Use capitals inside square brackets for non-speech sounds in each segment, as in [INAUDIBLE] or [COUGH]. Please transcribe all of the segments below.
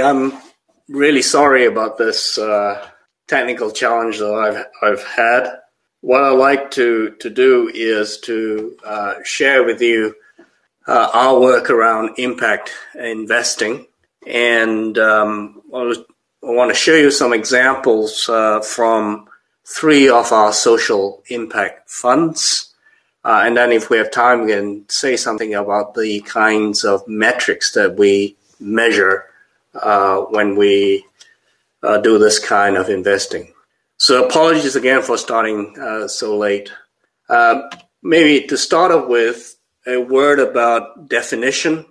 I'm really sorry about this uh, technical challenge that I've I've had. What I like to to do is to uh, share with you uh, our work around impact investing, and um, I, I, want to show you some examples uh, from three of our social impact funds. Uh, and then, if we have time, we can say something about the kinds of metrics that we measure when we uh, do this kind of investing. So apologies again for starting uh, so late. Uh, maybe to start off with a word about definition.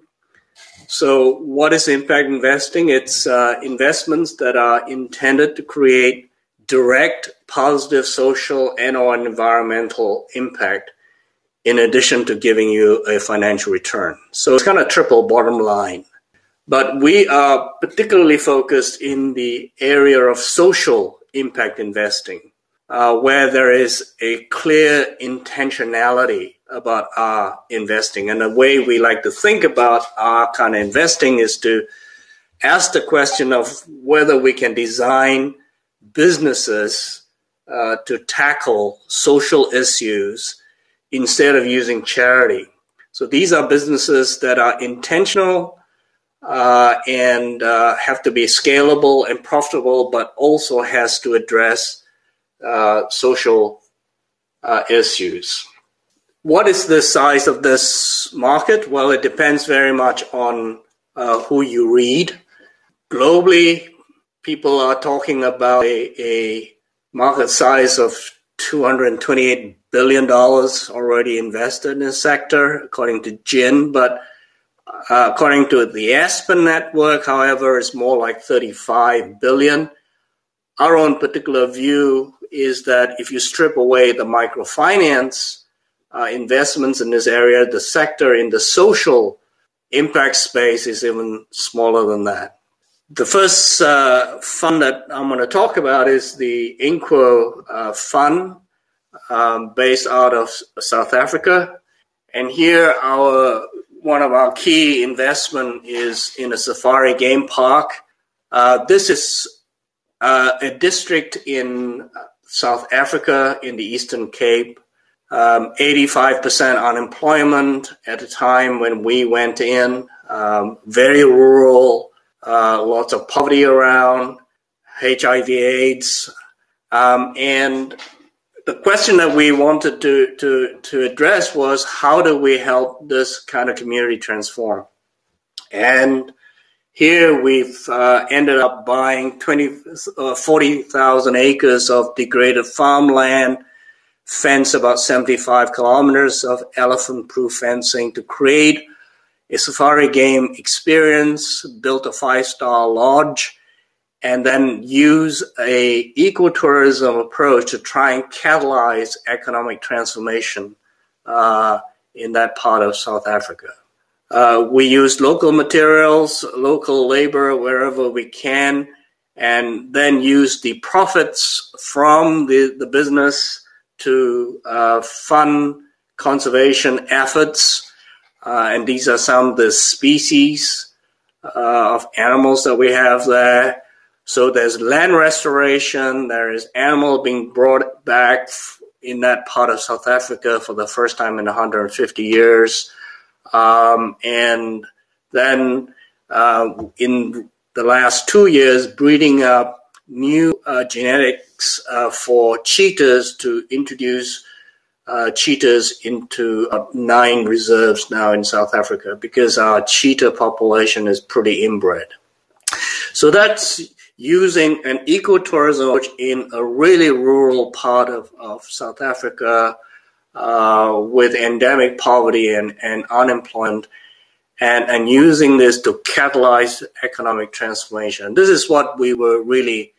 So what is impact investing? It's uh, investments that are intended to create direct positive social and or environmental impact in addition to giving you a financial return. So it's kind of triple bottom line. But we are particularly focused in the area of social impact investing, uh, where there is a clear intentionality about our investing. And the way we like to think about our kind of investing is to ask the question of whether we can design businesses uh, to tackle social issues instead of using charity. So these are businesses that are intentional and uh, have to be scalable and profitable, but also has to address uh, social uh, issues. What is the size of this market? Well, it depends very much on uh, who you read. Globally, people are talking about a, a market size of $228 billion already invested in the sector, according to GIIN, but according to the Aspen network, however, it's more like 35 billion. Our own particular view is that if you strip away the microfinance uh, investments in this area, the sector in the social impact space is even smaller than that. The first uh, fund that I'm going to talk about is the Inquo uh, fund um, based out of South Africa. And here our one of our key investment is in a safari game park. Uh, this is uh, a district in South Africa in the Eastern Cape. Um, 85% unemployment at the time when we went in. Um, very rural, uh, lots of poverty around, HIV/AIDS, um, and the question that we wanted to, to, to address was how do we help this kind of community transform? And here we've uh, ended up buying 20, uh, 40,000 acres of degraded farmland, fence about 75 kilometers of elephant proof fencing to create a safari game experience, built a five star lodge and then use a ecotourism approach to try and catalyze economic transformation uh, in that part of South Africa. Uh, we use local materials, local labor wherever we can, and then use the profits from the, the business to uh, fund conservation efforts. Uh, and these are some of the species uh, of animals that we have there. So there's land restoration, there is animal being brought back in that part of South Africa for the first time in 150 years. Um, and then uh, in the last two years, breeding up new uh, genetics uh, for cheetahs to introduce uh, cheetahs into uh, nine reserves now in South Africa because our cheetah population is pretty inbred. So that's using an ecotourism approach in a really rural part of, of South Africa uh, with endemic poverty and, and unemployment and, and using this to catalyze economic transformation. This is what we were really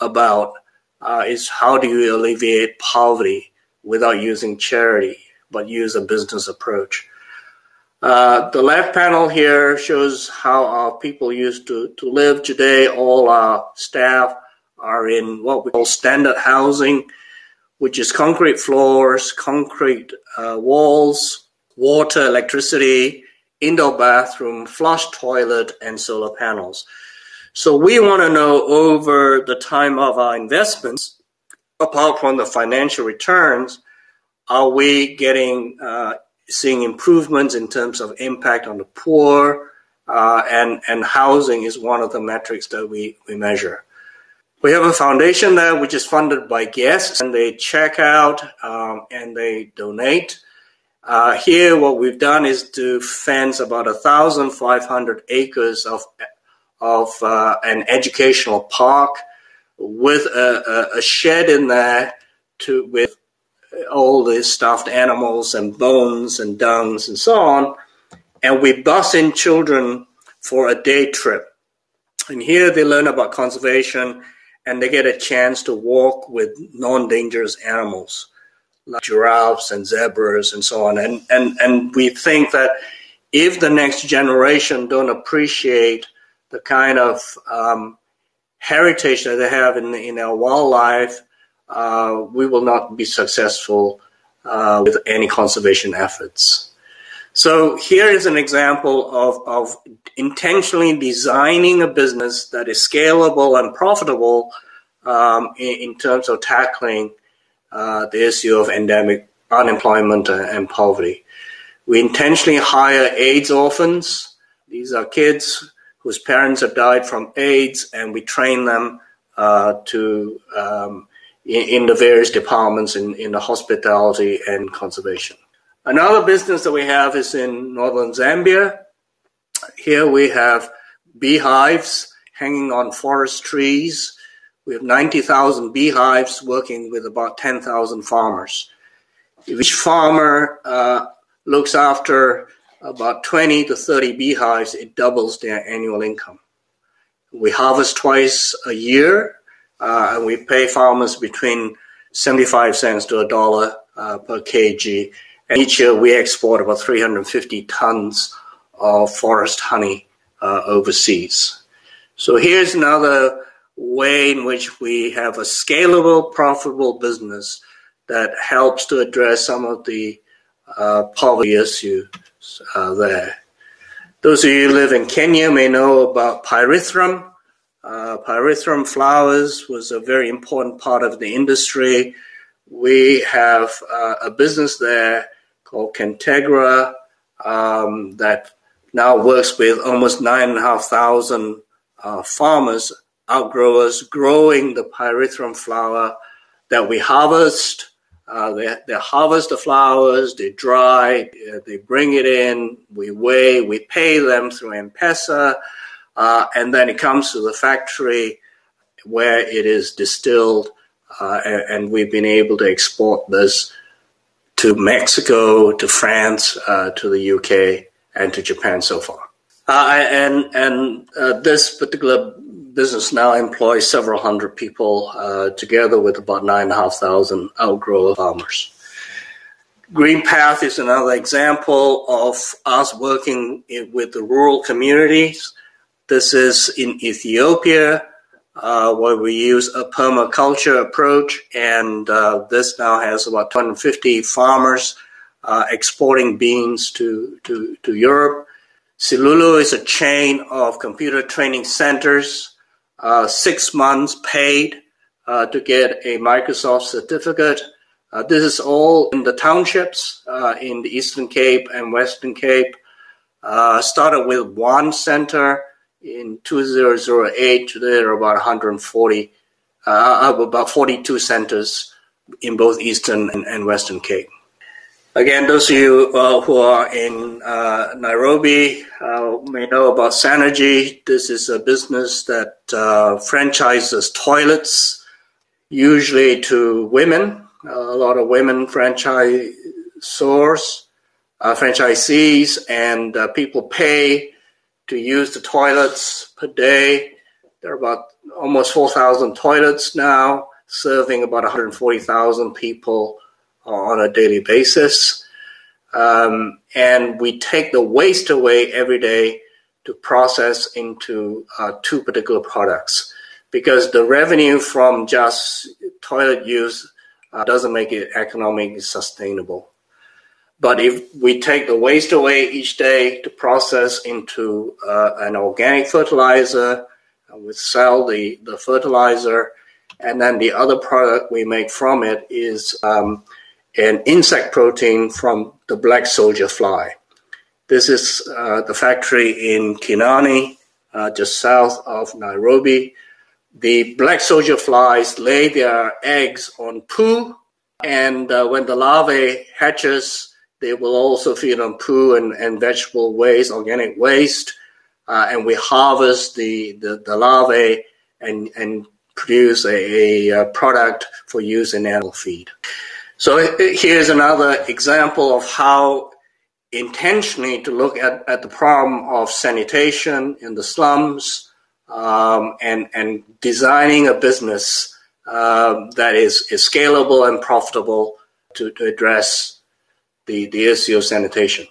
about, uh, is how do you alleviate poverty without using charity, but use a business approach. Uh, the left panel here shows how our people used to, to live today. All our staff are in what we call standard housing, which is concrete floors, concrete uh, walls, water, electricity, indoor bathroom, flush toilet, and solar panels. So we want to know over the time of our investments, apart from the financial returns, are we getting uh, seeing improvements in terms of impact on the poor, uh, and and housing is one of the metrics that we we measure. We have a foundation there which is funded by guests, and they check out um, and they donate. Uh, here, what we've done is to fence about 1,500 acres of of uh, an educational park with a, a, shed in there to with all the stuffed animals and bones and dungs and so on. And we bus in children for a day trip. And here they learn about conservation and they get a chance to walk with non dangerous animals like giraffes and zebras and so on. And, and, and we think that if the next generation don't appreciate the kind of um, heritage that they have in, in our wildlife, uh, we will not be successful uh, with any conservation efforts. So here is an example of, of intentionally designing a business that is scalable and profitable um, in, in, terms of tackling uh, the issue of endemic unemployment and poverty. We intentionally hire AIDS orphans. These are kids whose parents have died from AIDS, and we train them uh, to um, in, the various departments in, in the hospitality and conservation. Another business that we have is in northern Zambia. Here we have beehives hanging on forest trees. We have 90,000 beehives working with about 10,000 farmers. Each farmer uh, looks after about 20 to 30 beehives, it doubles their annual income. We harvest twice a year uh, and we pay farmers between 75 cents to a dollar uh, per kg. And each year we export about 350 tons of forest honey uh, overseas. So here's another way in which we have a scalable, profitable business that helps to address some of the uh, poverty issues uh, there. Those of you who live in Kenya may know about pyrethrum. Uh, pyrethrum flowers was a very important part of the industry. We have uh, a business there called Kentegra um, that now works with almost nine and a half thousand uh, farmers, outgrowers, growing the pyrethrum flower that we harvest. Uh, they, they harvest the flowers, they dry, uh, they bring it in, we weigh, we pay them through M-Pesa. Uh, and then it comes to the factory where it is distilled, uh, and, we've been able to export this to Mexico, to France, uh, to the UK, and to Japan so far. Uh, and and uh, this particular business now employs several hundred people, uh, together with about nine and a half thousand outgrower farmers. Green Path is another example of us working in, with the rural communities this is in Ethiopia, uh, where we use a permaculture approach, and uh, this now has about 250 farmers uh, exporting beans to, to, to Europe. Silulo is a chain of computer training centers, uh, six months paid uh, to get a Microsoft certificate. Uh, this is all in the townships in the Eastern Cape and Western Cape. started with one center in 2008, today there are about 140, uh, about 42 centers in both Eastern and, and Western Cape. Again, those of you uh, who are in uh, Nairobi uh, may know about Sanergy. This is a business that uh, franchises toilets, usually to women. a lot of women franchise stores. uh, franchisees and people pay to use the toilets per day. There are about almost 4,000 toilets now, serving about 140,000 people on a daily basis. Um, and we take the waste away every day to process into uh, two particular products because the revenue from just toilet use uh, doesn't make it economically sustainable. But if we take the waste away each day to process into uh, an organic fertilizer, uh, we sell the, the fertilizer, and then the other product we make from it is um, an insect protein from the black soldier fly. This is uh, the factory in Kinanie, uh, just south of Nairobi. The black soldier flies lay their eggs on poo, and uh, when the larvae hatches, they will also feed on poo and, and vegetable waste, organic waste, uh, and we harvest the, the, the larvae and, and produce a, a, product for use in animal feed. So here's another example of how intentionally to look at, at the problem of sanitation in the slums um, and, and designing a business uh, that is, is scalable and profitable to, to address the, the issue of sanitation.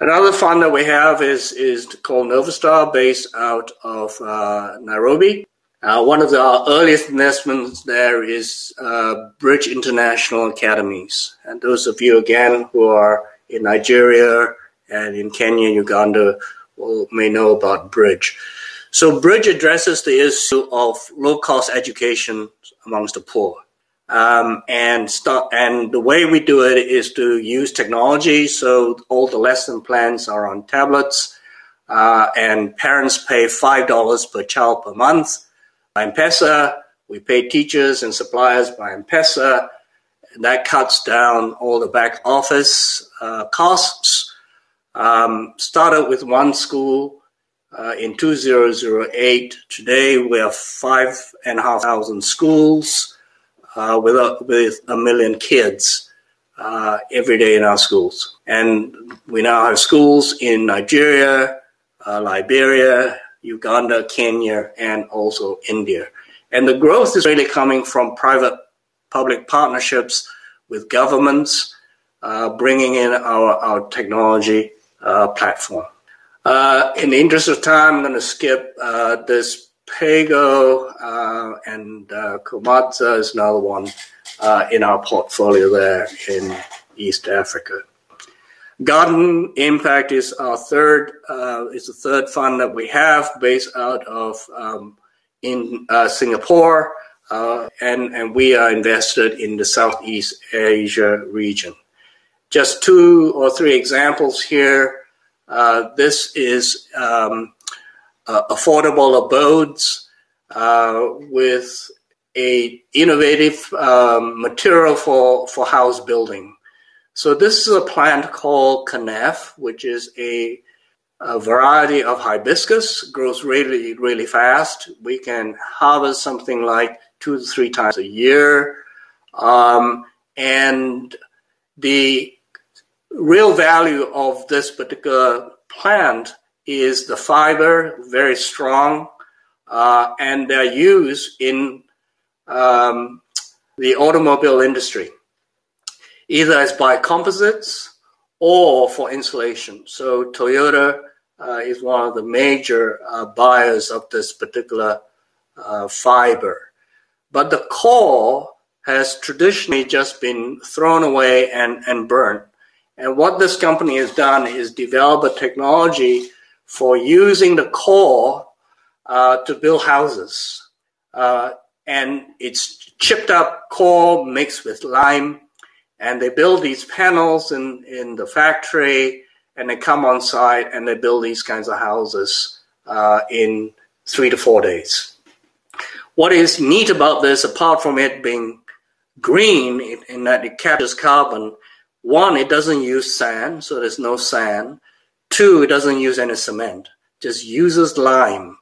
Another fund that we have is, is called Novastar, based out of uh, Nairobi. Uh, one of the earliest investments there is uh, Bridge International Academies. And those of you, again, who are in Nigeria and in Kenya, and Uganda, will, may know about Bridge. So Bridge addresses the issue of low-cost education amongst the poor. Um, and and the way we do it is to use technology. So all the lesson plans are on tablets, uh, and parents pay five dollars per child per month. By M-Pesa, we pay teachers and suppliers by M-Pesa. That cuts down all the back office uh, costs. Um, started with one school uh, in 2008. Today we have five and a half thousand schools uh, with, a, with a million kids uh, every day in our schools. And we now have schools in Nigeria, uh, Liberia, Uganda, Kenya, and also India. And the growth is really coming from private public partnerships with governments, uh, bringing in our, our technology uh, platform. Uh, in the interest of time, I'm going to skip this Pago uh, and uh, Komaza is another one uh, in our portfolio there in East Africa. Garden Impact is our third uh, is the third fund that we have based out of um, in uh, Singapore, uh, and and we are invested in the Southeast Asia region. Just two or three examples here. this is um, uh, affordable abodes uh, with a innovative um, material for, for house building. So this is a plant called kenaf, which is a, a variety of hibiscus, grows really, really fast. We can harvest something like two to three times a year. Um, and the real value of this particular plant is the fiber, very strong, uh, and they're used in um, the automobile industry, either as biocomposites or for insulation. So Toyota uh, is one of the major uh, buyers of this particular uh, fiber. But the core has traditionally just been thrown away and, and burnt. And what this company has done is develop a technology for using the core uh, to build houses. Uh, and it's chipped up core mixed with lime. And they build these panels in, in the factory and they come on site and they build these kinds of houses uh, in three to four days. What is neat about this, apart from it being green in, in that it captures carbon, one, it doesn't use sand, so there's no sand. Two, it doesn't use any cement, just uses lime.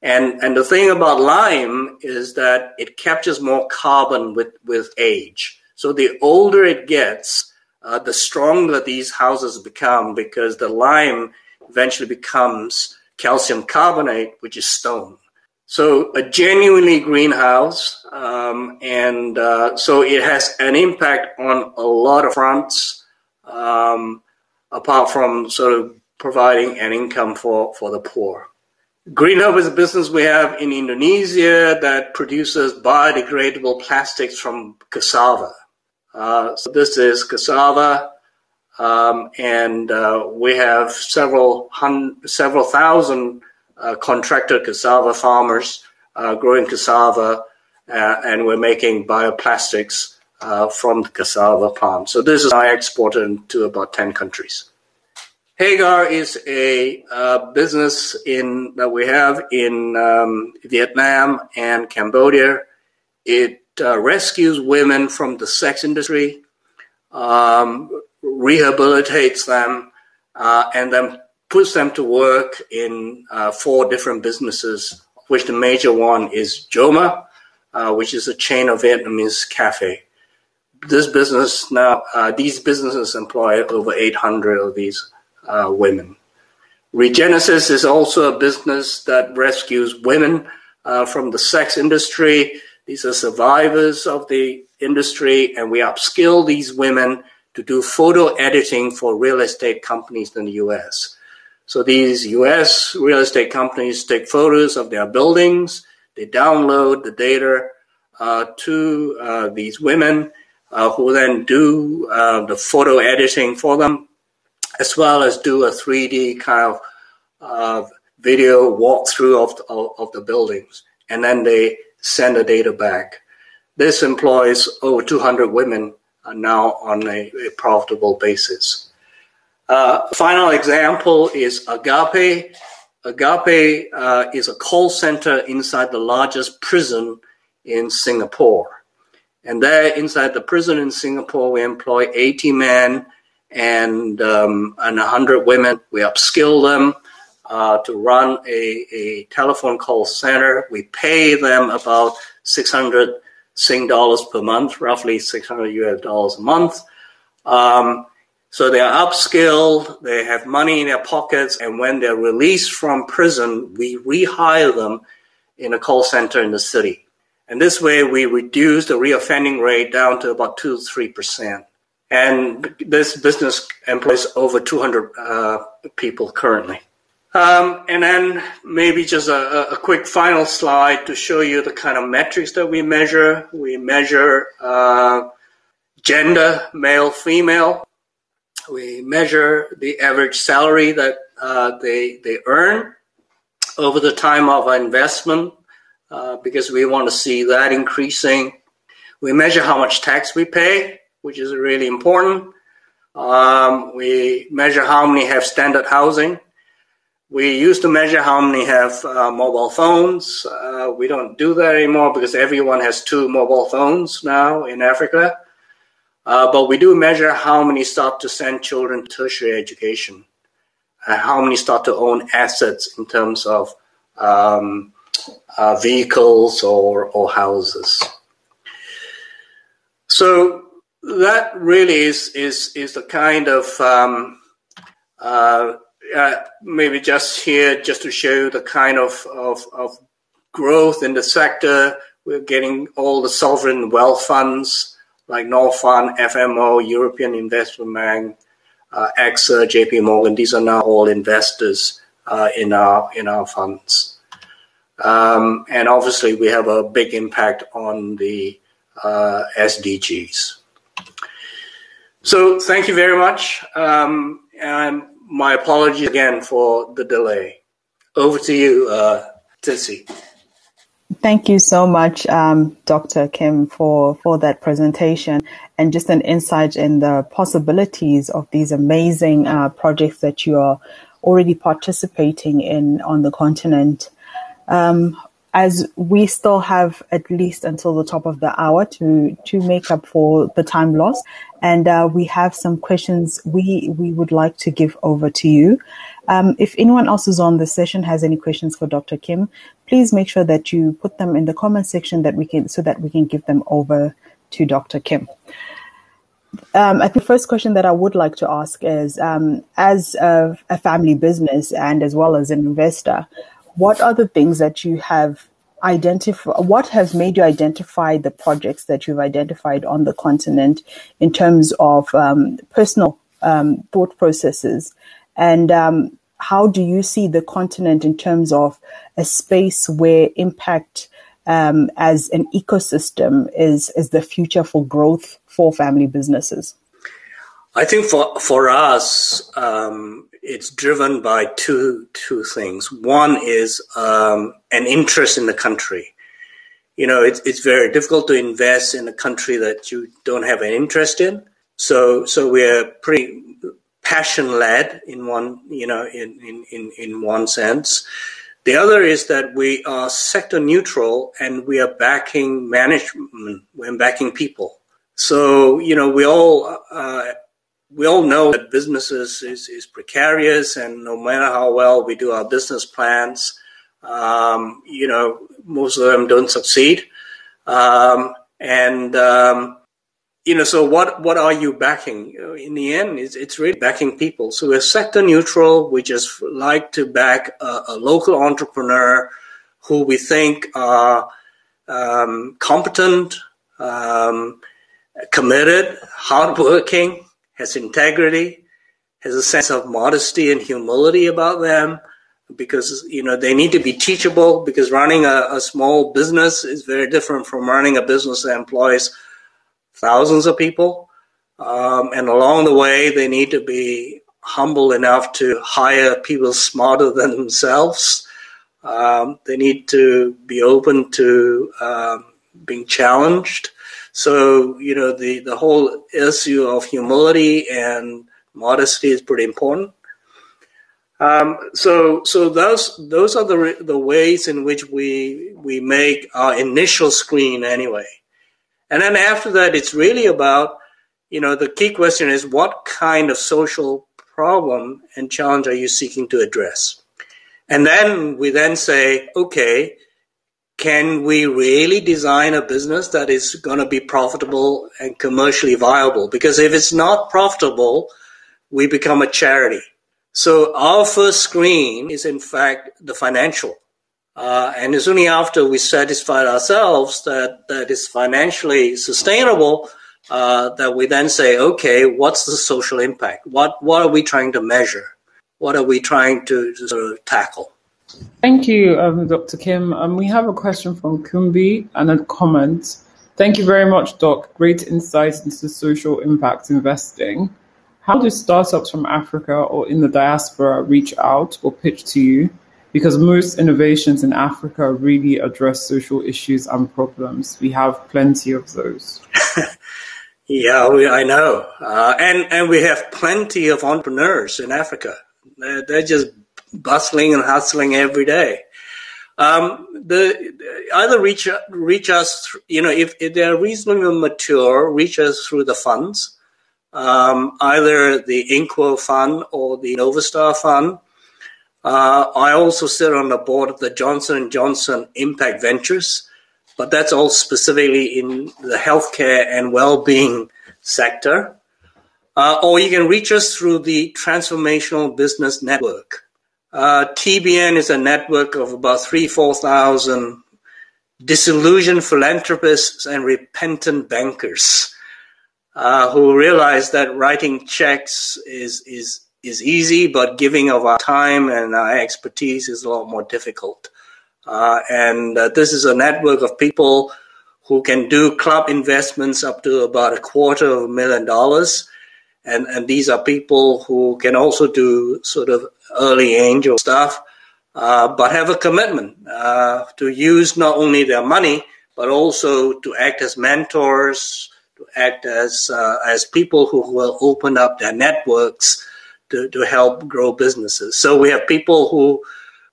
And, and the thing about lime is that it captures more carbon with, with age. So the older it gets, uh, the stronger these houses become because the lime eventually becomes calcium carbonate, which is stone. So a genuinely greenhouse, um, and uh, so it has an impact on a lot of fronts, um, apart from sort of providing an income for, for the poor. Greenhope is a business we have in Indonesia that produces biodegradable plastics from cassava. Uh, so this is cassava, um, and uh, we have several hundred, several thousand uh, contracted cassava farmers uh, growing cassava, uh, and we're making bioplastics uh, from the cassava palm. So this is now exported to about ten countries. Hagar is a uh, business in that we have in um, Vietnam and Cambodia. It uh, rescues women from the sex industry, um, rehabilitates them, uh, and then puts them to work in uh, four different businesses, which the major one is Joma, uh, which is a chain of Vietnamese cafe. This business now, uh, these businesses employ over 800 of these uh, women. Regenesis is also a business that rescues women uh, from the sex industry. These are survivors of the industry, and we upskill these women to do photo editing for real estate companies in the US. So these US real estate companies take photos of their buildings, they download the data uh, to uh, these women uh, who then do uh, the photo editing for them as well as do a 3D kind of uh, video walkthrough of, of, of the buildings. And then they send the data back. This employs over 200 women now on a, a profitable basis. Uh, final example is Agape. Agape uh, is a call center inside the largest prison in Singapore. And there, inside the prison in Singapore, we employ 80 men and um, and 100 women. We upskill them uh, to run a, a telephone call center. We pay them about 600 Sing dollars per month, roughly 600 US dollars a month. Um, so they're upskilled, they have money in their pockets, and when they're released from prison, we rehire them in a call center in the city. And this way, we reduce the reoffending rate down to about 2 3%. And this business employs over 200 uh, people currently. Um, and then maybe just a, a, quick final slide to show you the kind of metrics that we measure. We measure uh, gender, male, female. We measure the average salary that uh, they, they earn over the time of investment uh, because we want to see that increasing. We measure how much tax we pay which is really important. Um, we measure how many have standard housing. We used to measure how many have uh, mobile phones. Uh, we don't do that anymore because everyone has two mobile phones now in Africa. Uh, but we do measure how many start to send children to tertiary education, how many start to own assets in terms of um, uh, vehicles or, or houses. So that really is is is the kind of um, uh, uh, maybe just here just to show the kind of, of, of growth in the sector. We're getting all the sovereign wealth funds like Norfund, FMO, European Investment Bank, uh, AXA, JP Morgan. These are now all investors uh, in our in our funds. Um, and obviously, we have a big impact on the uh, SDGs. So thank you very much. Um, and my apologies again for the delay. Over to you, uh, Thank you so much, um, Dr. Kim, for, for that presentation and just an insight in the possibilities of these amazing uh, projects that you are already participating in on the continent. Um, as we still have at least until the top of the hour to to make up for the time lost, and uh, we have some questions we we would like to give over to you. Um, if anyone else is on the session has any questions for Dr. Kim, please make sure that you put them in the comment section that we can so that we can give them over to Dr. Kim. um, I think the first question that I would like to ask is, um, as a, a, family business and as well as an investor, what are the things that you have identified? What has made you identify the projects that you've identified on the continent in terms of um, personal um, thought processes, and um, how do you see the continent in terms of a space where impact um, as an ecosystem is is the future for growth for family businesses? I think for for us, um, it's driven by two two things. One is um, an interest in the country. You know, it's it's very difficult to invest in a country that you don't have an interest in. So so we're pretty passion led in one you know in, in, in, in one sense. The other is that we are sector neutral and we are backing management, we're backing people. So, you know, we all, uh, we all know that businesses is, is precarious and no matter how well we do our business plans, um, you know, most of them don't succeed. Um, and, um, you know, so what, what are you backing? In the end, it's, it's really backing people. So we're sector neutral. We just like to back a, a local entrepreneur who we think are um, competent, um, committed, hardworking, has integrity, has a sense of modesty and humility about them because you know they need to be teachable because running a, a small business is very different from running a business that employs thousands of people. Um, and along the way, they need to be humble enough to hire people smarter than themselves. Um, they need to be open to um, being challenged. So, you know, the, the whole issue of humility and modesty is pretty important. Um, so, so those those are the the ways in which we we make our initial screen anyway. And then after that, it's really about, you know, the key question is what kind of social problem and challenge are you seeking to address? And then we then say, okay, can we really design a business that is going to be profitable and commercially viable? Because if it's not profitable, we become a charity. So our first screen is in fact the financial. Uh, and it's only after we satisfied ourselves that that is financially sustainable uh, that we then say, okay, what's the social impact? What what are we trying to measure? What are we trying to, sort of tackle? Thank you, um, Dr. Kim. Um, we have a question from Kumbi and a comment. Thank you very much, Doc. Great insights into social impact investing. How do startups from Africa or in the diaspora reach out or pitch to you? because most innovations in Africa really address social issues and problems. We have plenty of those. [LAUGHS] yeah, we, I know, uh, and and we have plenty of entrepreneurs in Africa. They're, they're just bustling and hustling every day. Um, the either reach reach us, you know, if, if they're reasonably mature, reach us through the funds, um, either the Inquo Fund or the Novastar Fund uh, I also sit on the board of the Johnson & Johnson Impact Ventures, but that's all specifically in the healthcare and well-being sector. Uh, or you can reach us through the Transformational Business Network. Uh, TBN is a network of about three, 4,000 disillusioned philanthropists and repentant bankers uh, who realize that writing checks is, is is easy, but giving of our time and our expertise is a lot more difficult. Uh, and uh, this is a network of people who can do club investments up to about a quarter of a million dollars. And, and these are people who can also do sort of early angel stuff, uh, but have a commitment uh, to use not only their money, but also to act as mentors, to act as, uh, as people who will open up their networks to, to help grow businesses. So we have people who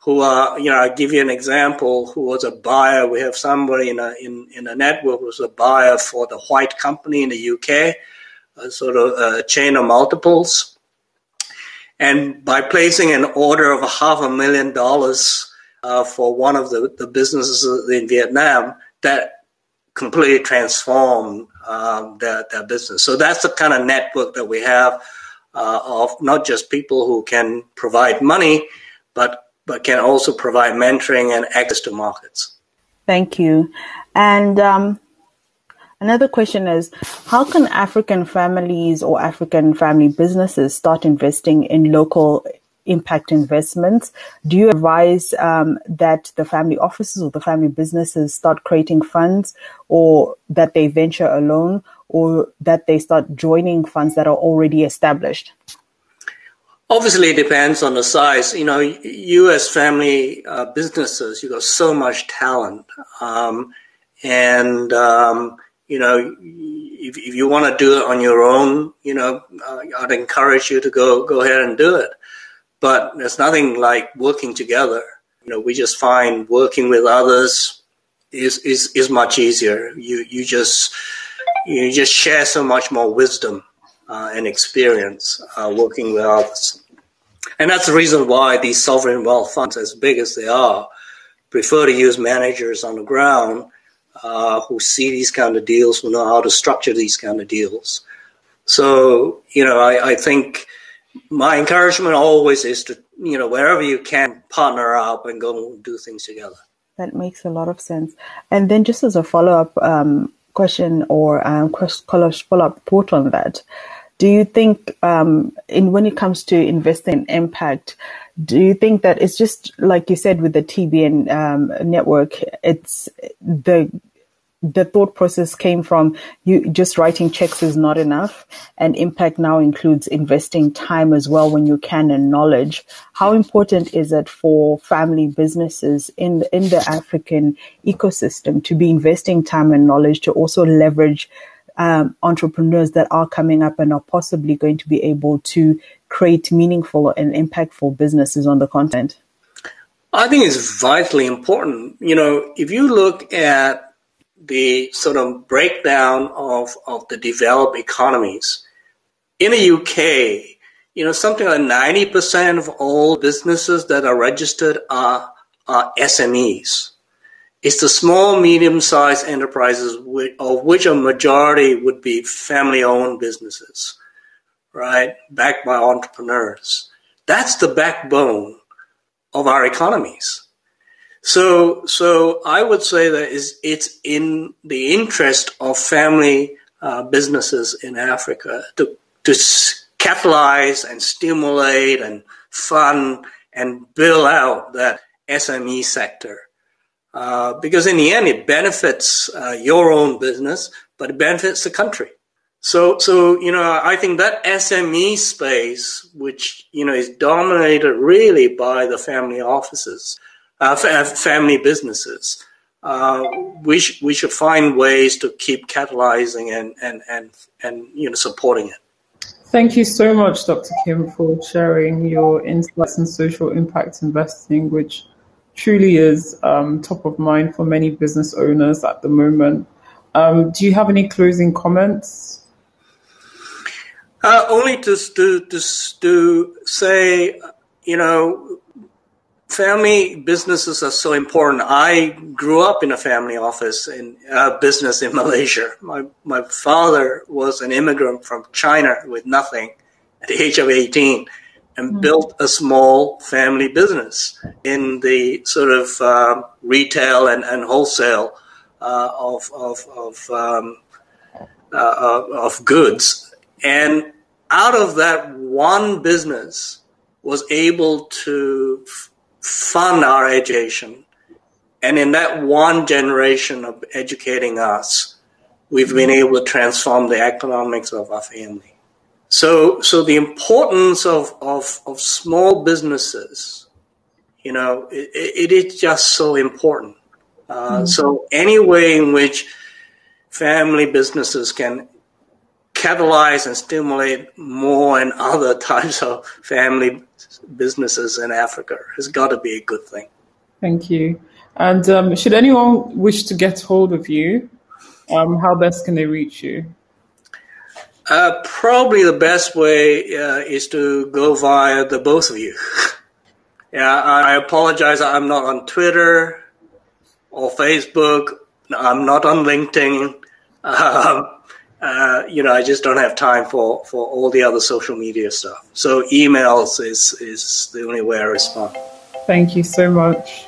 who are, you know, I give you an example, who was a buyer. We have somebody in a, in, in a network who was a buyer for the White Company in the UK, a sort of a chain of multiples. And by placing an order of a half a million dollars uh, for one of the, the businesses in Vietnam, that completely transformed um, their, their business. So that's the kind of network that we have uh, of not just people who can provide money, but but can also provide mentoring and access to markets. Thank you. And um, another question is how can African families or African family businesses start investing in local impact investments. Do you advise um, that the family offices or the family businesses start creating funds or that they venture alone or that they start joining funds that are already established? Obviously, it depends on the size. You know, as family uh, businesses, you got so much talent. Um, and, um, you know, if, if you want to do it on your own, you know, uh, I'd encourage you to go, go ahead and do it. But there's nothing like working together. You know, we just find working with others is, is, is much easier. You, you just, you just share so much more wisdom uh, and experience uh, working with others. And that's the reason why these sovereign wealth funds, as big as they are, prefer to use managers on the ground uh, who see these kind of deals, who know how to structure these kind of deals. So, you know, I, I think my encouragement always is to, you know, wherever you can, partner up and go and do things together. That makes a lot of sense. And then, just as a follow up um, question or um, follow up thought on that, do you think, um, in when it comes to investing in impact, do you think that it's just like you said with the TBN um, network? It's the the thought process came from you just writing checks is not enough. And impact now includes investing time as well when you can and knowledge. How important is it for family businesses in in the african ecosystem to be investing time and knowledge to also leverage um, entrepreneurs that are coming up and are possibly going to be able to create meaningful and impactful businesses on the continent? I think it's vitally important. You know, if you look at the sort of breakdown of, of the developed economies. In the UK, you know, something like 90% of all businesses that are registered are, are SMEs. It's the small, medium sized enterprises, of which a majority would be family owned businesses, right? Backed by entrepreneurs. That's the backbone of our economies. So, so I would say that is it's in the interest of family uh, businesses in Africa to to catalyze and stimulate and fund and build out that SME sector. Uh, because in the end, it benefits uh, your own business, but it benefits the country. So, so you know, I think that SME space, which you know is dominated really by the family offices, uh, family businesses. Uh, we, sh- we should find ways to keep catalyzing and, and, and, and you know, supporting it. Thank you so much, Dr. Kim, for sharing your insights in social impact investing, which truly is um, top of mind for many business owners at the moment. Um, do you have any closing comments? Uh, only to, to, to, to say, you know, family businesses are so important. I grew up in a family office in uh, business in Malaysia. My my father was an immigrant from China with nothing at the age of 18 and mm-hmm. built a small family business in the sort of uh, retail and, and wholesale uh, of of of, um, uh, of goods. And out of that one business was able to fund our education. And in that one generation of educating us, we've been able to transform the economics of our family. So, so the importance of, of, of small businesses, you know, it, it is just so important. Uh, mm-hmm. So any way in which family businesses can catalyze and stimulate more and other [LAUGHS] types of family businesses in Africa has got to be a good thing. Thank you. And um, should anyone wish to get hold of you, um, how best can they reach you? Uh, probably the best way uh, is to go via the both of you. [LAUGHS] yeah, I apologize. I'm not on Twitter or Facebook I'm not on LinkedIn. [LAUGHS] Um, uh, you know, I just don't have time for, for all the other social media stuff. So emails is, is the only way I respond. Thank you so much.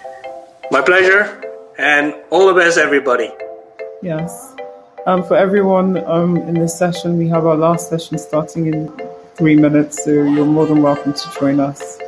My pleasure. And all the best, everybody. Yes. Um, for everyone um, in this session, we have our last session starting in three minutes, so you're more than welcome to join us.